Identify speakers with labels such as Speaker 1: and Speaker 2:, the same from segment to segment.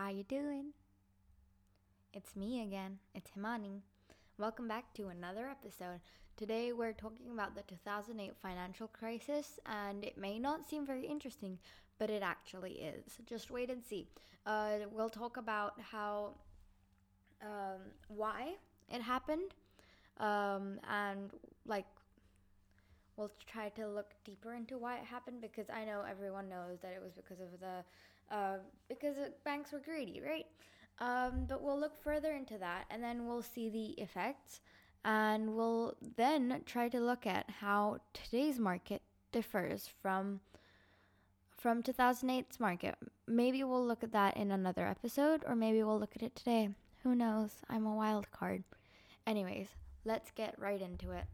Speaker 1: How you doing? It's me again. It's Himani. Welcome back to another episode. Today we're talking about the 2008 financial crisis and it may not seem very interesting, but it actually is. Just wait and see. Uh, we'll talk about how um, why it happened um, and like we'll try to look deeper into why it happened because I know everyone knows that it was because of the uh, because banks were greedy, right? Um, but we'll look further into that and then we'll see the effects and we'll then try to look at how today's market differs from from 2008's market. Maybe we'll look at that in another episode or maybe we'll look at it today. Who knows? I'm a wild card. Anyways, let's get right into it.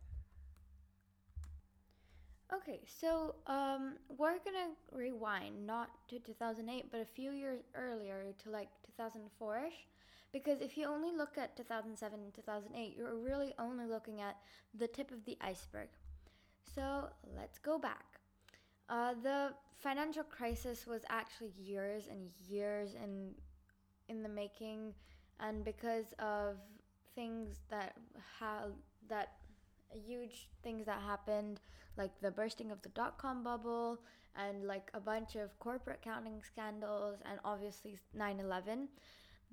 Speaker 1: Okay, so um, we're gonna rewind not to 2008, but a few years earlier to like 2004 ish. Because if you only look at 2007 and 2008, you're really only looking at the tip of the iceberg. So let's go back. Uh, the financial crisis was actually years and years in in the making, and because of things that have that huge things that happened, like the bursting of the dot com bubble and like a bunch of corporate accounting scandals, and obviously 9 11.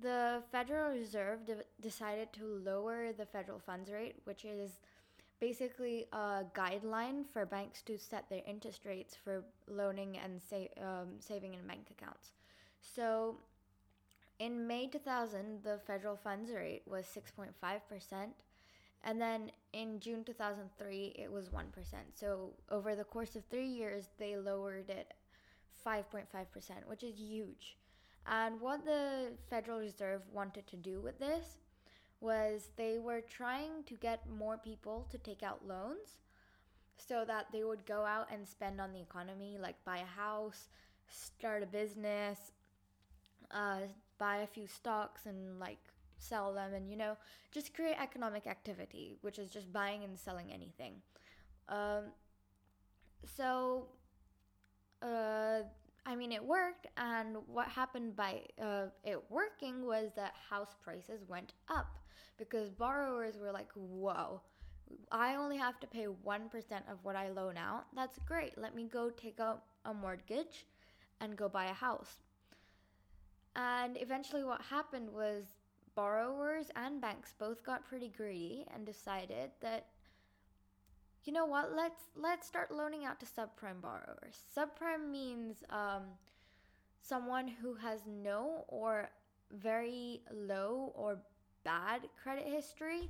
Speaker 1: The Federal Reserve de- decided to lower the federal funds rate, which is basically a guideline for banks to set their interest rates for loaning and sa- um, saving in bank accounts. So in May 2000, the federal funds rate was 6.5%. And then in June 2003, it was 1%. So over the course of three years, they lowered it 5.5%, which is huge. And what the Federal Reserve wanted to do with this was they were trying to get more people to take out loans so that they would go out and spend on the economy, like buy a house, start a business, uh, buy a few stocks, and like sell them and you know just create economic activity which is just buying and selling anything. Um, so uh, i mean it worked and what happened by uh, it working was that house prices went up because borrowers were like whoa i only have to pay 1% of what i loan out? That's great. Let me go take out a mortgage and go buy a house. And eventually, what happened was borrowers and banks both got pretty greedy and decided that you know what let's let's start loaning out to subprime borrowers subprime means um, someone who has no or very low or bad credit history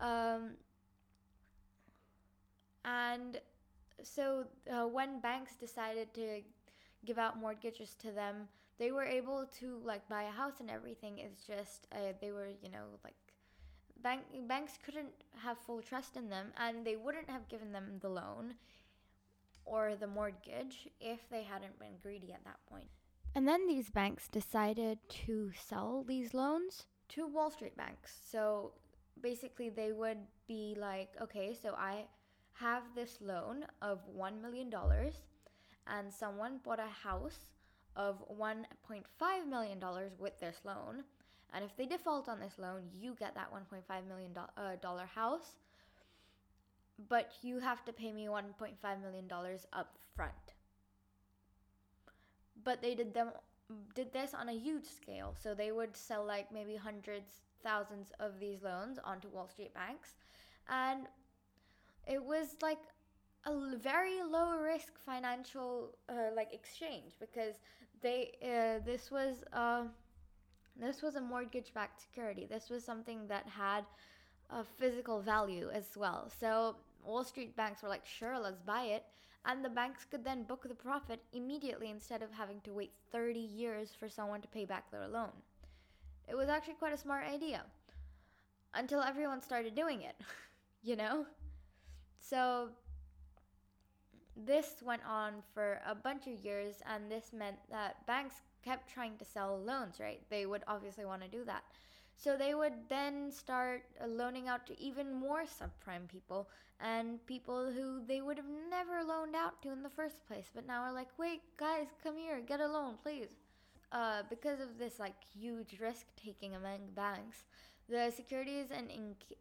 Speaker 1: um, and so uh, when banks decided to give out mortgages to them. They were able to like buy a house and everything. It's just uh, they were, you know, like bank banks couldn't have full trust in them, and they wouldn't have given them the loan or the mortgage if they hadn't been greedy at that point. And then these banks decided to sell these loans to Wall Street banks. So basically, they would be like, okay, so I have this loan of $1 million and someone bought a house of $1.5 million with this loan, and if they default on this loan, you get that $1.5 million uh, dollar house, but you have to pay me $1.5 million up front. But they did them did this on a huge scale. So they would sell like maybe hundreds, thousands of these loans onto Wall Street banks. And it was like a very low risk financial uh, like exchange because they uh, this was uh, this was a mortgage backed security. This was something that had a physical value as well. So wall street banks were like sure let's buy it. And the banks could then book the profit immediately instead of having to wait 30 years for someone to pay back their loan. It was actually quite a smart idea until everyone started doing it you know? So this went on for a bunch of years, and this meant that banks kept trying to sell loans, right? They would obviously want to do that. So they would then start uh, loaning out to even more subprime people and people who they would have never loaned out to in the first place. But now are like, wait, guys, come here, get a loan, please. Uh, because of this like huge risk taking among banks, the Securities and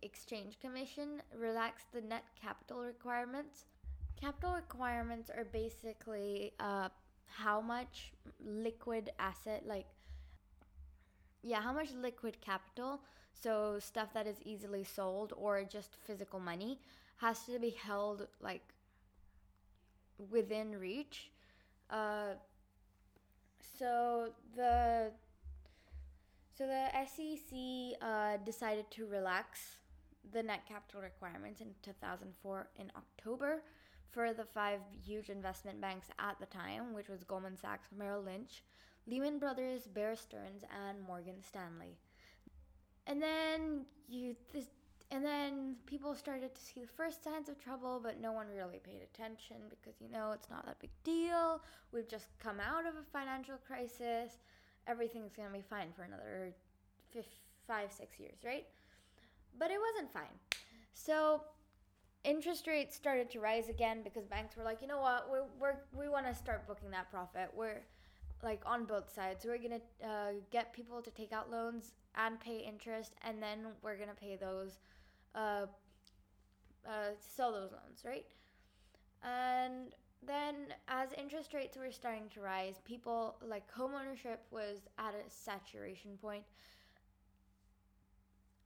Speaker 1: Exchange Commission relaxed the net capital requirements. Capital requirements are basically uh, how much liquid asset, like, yeah, how much liquid capital, so stuff that is easily sold or just physical money, has to be held like within reach. Uh, so the so the SEC uh, decided to relax the net capital requirements in 2004 in October for the five huge investment banks at the time, which was Goldman Sachs, Merrill Lynch, Lehman Brothers, Bear Stearns, and Morgan Stanley. And then you this, and then people started to see the first signs of trouble, but no one really paid attention because you know it's not that big deal. We've just come out of a financial crisis everything's gonna be fine for another five, six years, right? But it wasn't fine. So interest rates started to rise again because banks were like, you know what, we're, we're we want to start booking that profit. We're like on both sides. We're gonna uh, get people to take out loans and pay interest, and then we're gonna pay those, uh, uh, sell those loans, right? And then as interest rates were starting to rise, people like homeownership was at a saturation point.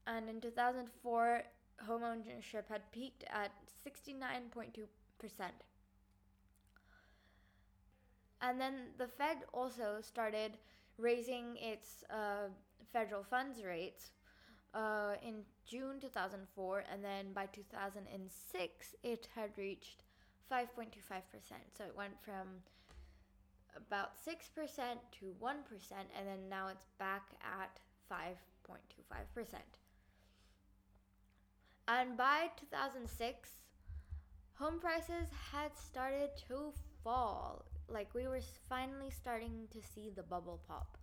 Speaker 1: And in 2004, homeownership had peaked at 69.2%. And then the Fed also started raising its uh, federal funds rates uh, in June 2004, and then by 2006, it had reached 5.25%. So it went from about 6% to 1%, and then now it's back at 5.25%. And by 2006, home prices had started to fall. Like we were finally starting to see the bubble pop.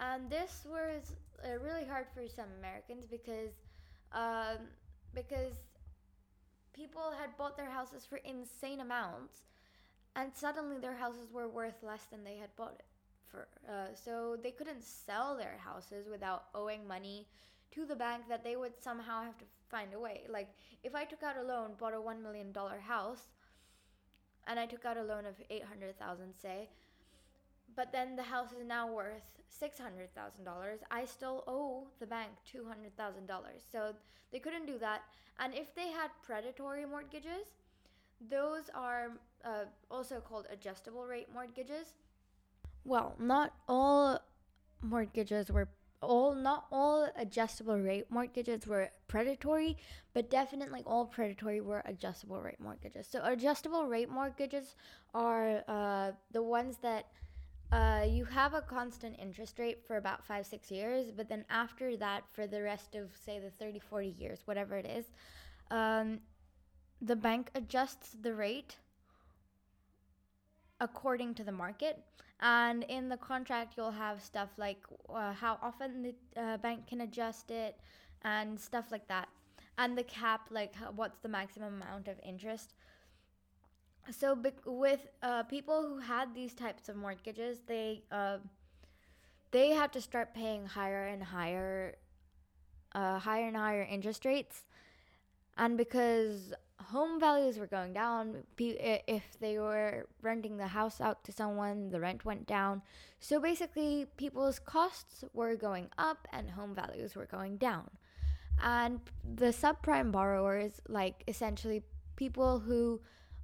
Speaker 1: And this was uh, really hard for some Americans because um, because people had bought their houses for insane amounts, and suddenly their houses were worth less than they had bought it for. Uh, so they couldn't sell their houses without owing money to the bank that they would somehow have to find a way. Like if I took out a loan, bought a one million dollar house, and I took out a loan of eight hundred thousand, say, but then the house is now worth $600,000. I still owe the bank $200,000. So they couldn't do that. And if they had predatory mortgages, those are uh, also called adjustable rate mortgages. Well, not all mortgages were all not all adjustable rate mortgages were predatory, but definitely all predatory were adjustable rate mortgages. So adjustable rate mortgages are uh, the ones that uh, you have a constant interest rate for about five, six years, but then after that, for the rest of, say, the 30, 40 years, whatever it is, um, the bank adjusts the rate according to the market. And in the contract, you'll have stuff like uh, how often the uh, bank can adjust it and stuff like that. And the cap, like what's the maximum amount of interest so with uh, people who had these types of mortgages, they uh, they had to start paying higher and higher, uh, higher and higher interest rates, and because home values were going down, if they were renting the house out to someone, the rent went down. So basically, people's costs were going up and home values were going down, and the subprime borrowers, like essentially people who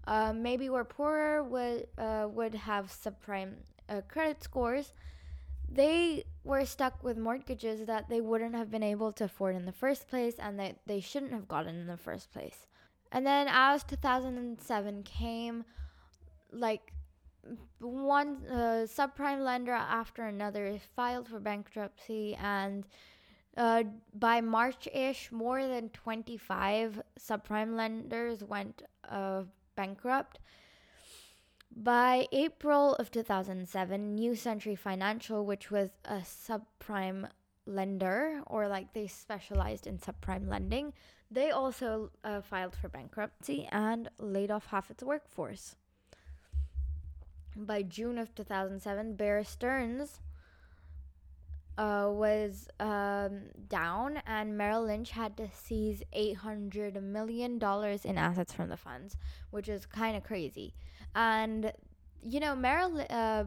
Speaker 1: uh, maybe were poorer would uh, would have subprime uh, credit scores. They were stuck with mortgages that they wouldn't have been able to afford in the first place, and that they shouldn't have gotten in the first place. And then, as 2007 came, like one uh, subprime lender after another filed for bankruptcy, and uh, by March ish, more than 25 subprime lenders went uh, bankrupt. By April of 2007, New Century Financial, which was a subprime lender, or like they specialized in subprime lending, they also uh, filed for bankruptcy and laid off half its workforce. By June of 2007, Bear Stearns uh, was um, down, and Merrill Lynch had to seize $800 million in assets from the funds, which is kind of crazy. And, you know, Merrill, uh,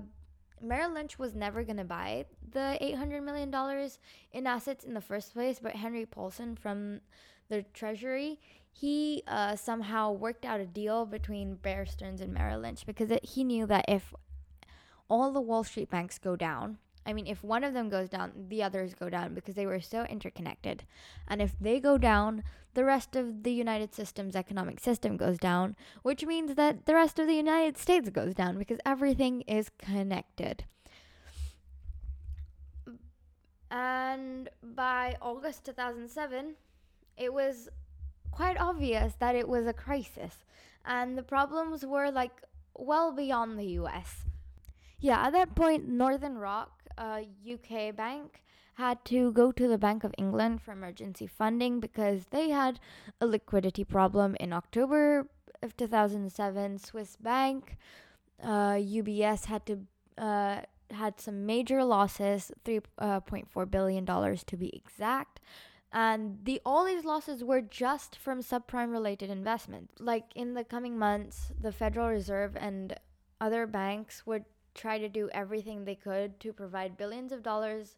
Speaker 1: Merrill Lynch was never going to buy the $800 million in assets in the first place, but Henry Paulson from the Treasury, he uh, somehow worked out a deal between Bear Stearns and Merrill Lynch because it, he knew that if all the Wall Street banks go down, I mean, if one of them goes down, the others go down because they were so interconnected. And if they go down, the rest of the United System's economic system goes down, which means that the rest of the United States goes down because everything is connected. And by August 2007, it was quite obvious that it was a crisis. And the problems were like well beyond the US. Yeah, at that point, Northern Rock a UK bank had to go to the Bank of England for emergency funding because they had a liquidity problem in October of 2007. Swiss Bank, uh, UBS had to uh, had some major losses, 3.4 uh, billion dollars to be exact. And the all these losses were just from subprime related investment. Like in the coming months, the Federal Reserve and other banks would try to do everything they could to provide billions of dollars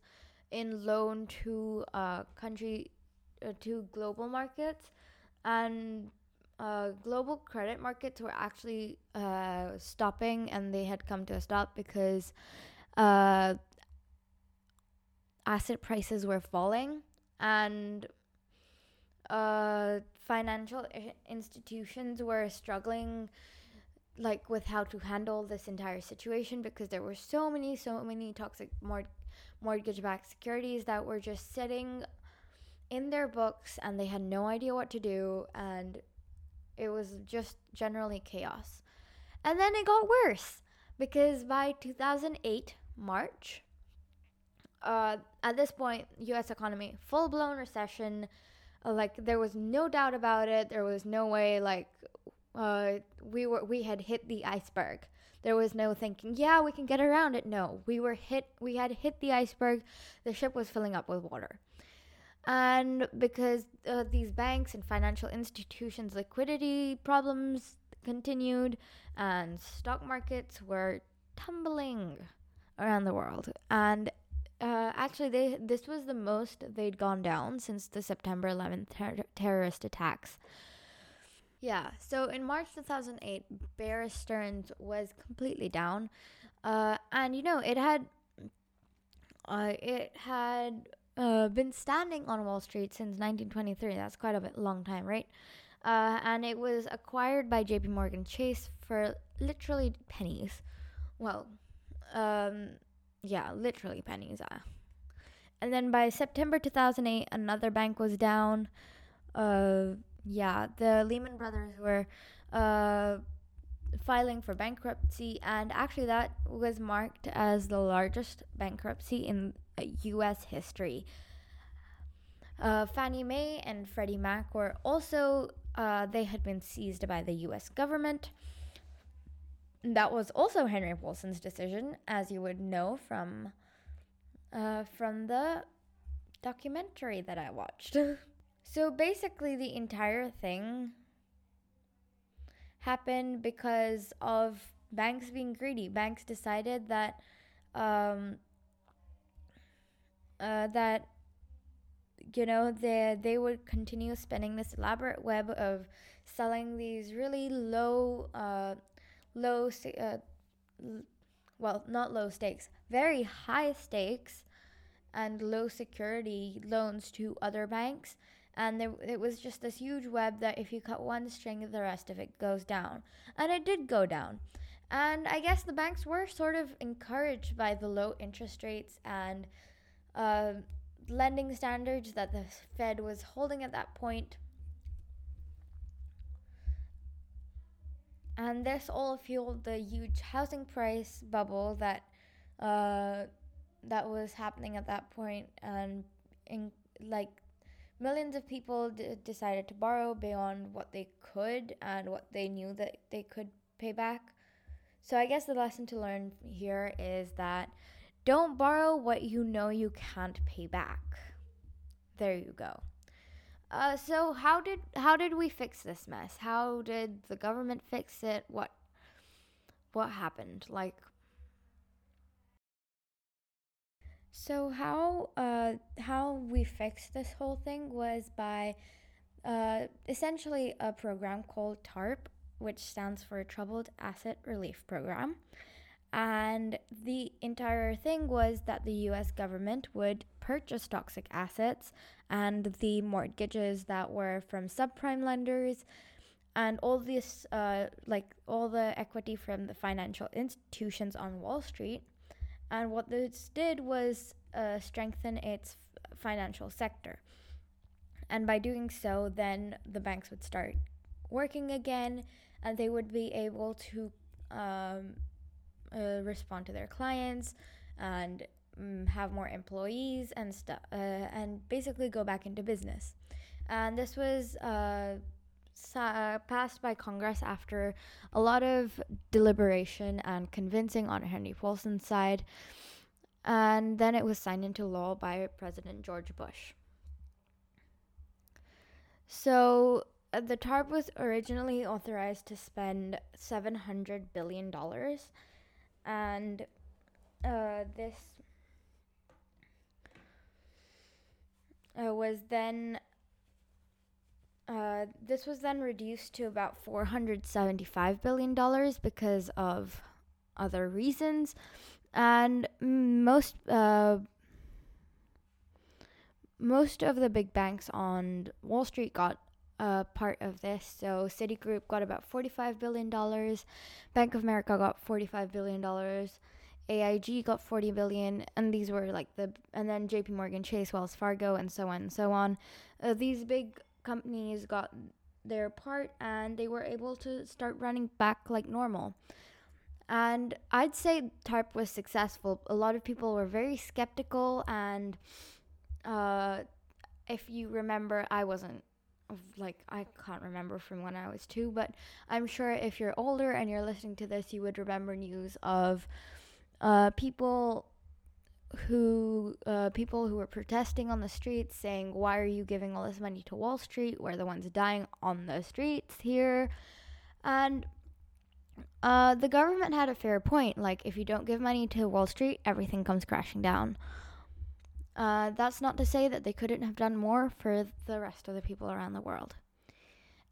Speaker 1: in loan to uh, country uh, to global markets and uh, global credit markets were actually uh, stopping and they had come to a stop because uh, asset prices were falling and uh, financial institutions were struggling like with how to handle this entire situation because there were so many so many toxic mort- mortgage backed securities that were just sitting in their books and they had no idea what to do and it was just generally chaos. And then it got worse because by 2008 march uh, at this point us economy full blown recession uh, like there was no doubt about it there was no way like uh, we were we had hit the iceberg. There was no thinking, yeah, we can get around it. No, we were hit. We had hit the iceberg. The ship was filling up with water, and because uh, these banks and financial institutions' liquidity problems continued, and stock markets were tumbling around the world, and uh, actually, they this was the most they'd gone down since the September 11th ter- terrorist attacks. Yeah, so in March 2008, Bear Stearns was completely down. Uh, and you know, it had uh, it had uh, been standing on Wall Street since 1923. That's quite a bit long time, right? Uh, and it was acquired by JP Morgan Chase for literally pennies. Well, um, yeah, literally pennies. Uh. And then by September 2008, another bank was down. Uh, yeah, the Lehman Brothers were uh, filing for bankruptcy, and actually, that was marked as the largest bankruptcy in U.S. Uh, history. Uh, Fannie Mae and Freddie Mac were also, uh, they had been seized by the US government. That was also Henry Paulson's decision, as you would know from, uh, from the documentary that I watched. So basically, the entire thing happened because of banks being greedy. Banks decided that um, uh, that you know they they would continue spinning this elaborate web of selling these really low uh, low uh, well not low stakes very high stakes and low security loans to other banks and there, it was just this huge web that if you cut one string, the rest of it goes down. And it did go down. And I guess the banks were sort of encouraged by the low interest rates and uh, lending standards that the Fed was holding at that point. And this all fueled the huge housing price bubble that uh, that was happening at that point, and in like millions of people d- decided to borrow beyond what they could and what they knew that they could pay back. So I guess the lesson to learn here is that don't borrow what you know you can't pay back. There you go. Uh, so how did how did we fix this mess? How did the government fix it? What what happened? Like so how uh how we fixed this whole thing was by uh essentially a program called TARP, which stands for Troubled Asset Relief Program. And the entire thing was that the US government would purchase toxic assets and the mortgages that were from subprime lenders and all this, uh, like all the equity from the financial institutions on Wall Street. And what this did was uh, strengthen its financial sector. And by doing so, then the banks would start working again and they would be able to um, uh, respond to their clients and um, have more employees and stuff uh, and basically go back into business. And this was uh, sa- passed by congress after a lot of deliberation and convincing on henry paulson's side. And then it was signed into law by president george bush. So uh, the tarp was originally authorized to spend 700 billion dollars and uh, this uh, was then uh, this was then reduced to about 475 billion dollars because of other reasons. And most uh, most of the big banks on Wall Street got a part of this. So Citigroup got about $45 billion, Bank of America got $45 billion, AIG got 40 billion, and these were like the, and then JP Morgan Chase, Wells Fargo, and so on and so on. Uh, these big companies got their part and they were able to start running back like normal. And I'd say TARP was successful. A lot of people were very skeptical, and uh, if you remember, I wasn't like I can't remember from when I was two, but I'm sure if you're older and you're listening to this, you would remember news of uh, people who uh, people who were protesting on the streets saying, "Why are you giving all this money to Wall Street? We're the ones dying on the streets here," and uh, the government had a fair point. Like, if you don't give money to Wall Street, everything comes crashing down. Uh, that's not to say that they couldn't have done more for the rest of the people around the world.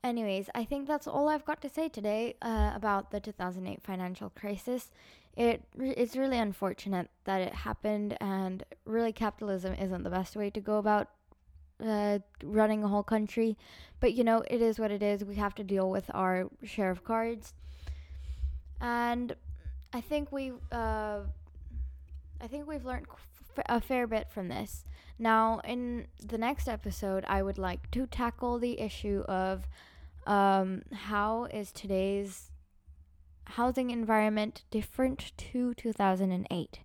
Speaker 1: Anyways, I think that's all I've got to say today uh, about the 2008 financial crisis. It it's really unfortunate that it happened, and really capitalism isn't the best way to go about uh, running a whole country. But you know, it is what it is. We have to deal with our share of cards, and I think we uh, I think we've learned a fair bit from this. Now, in the next episode, I would like to tackle the issue of um, how is today's housing environment different to 2008.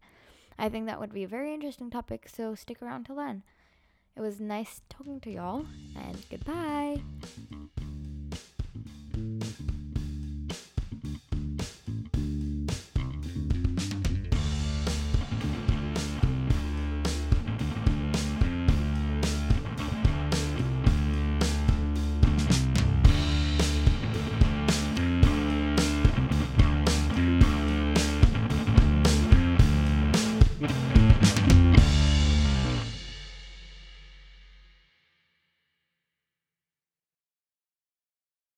Speaker 1: I think that would be a very interesting topic, so stick around till then. It was nice talking to y'all, and goodbye.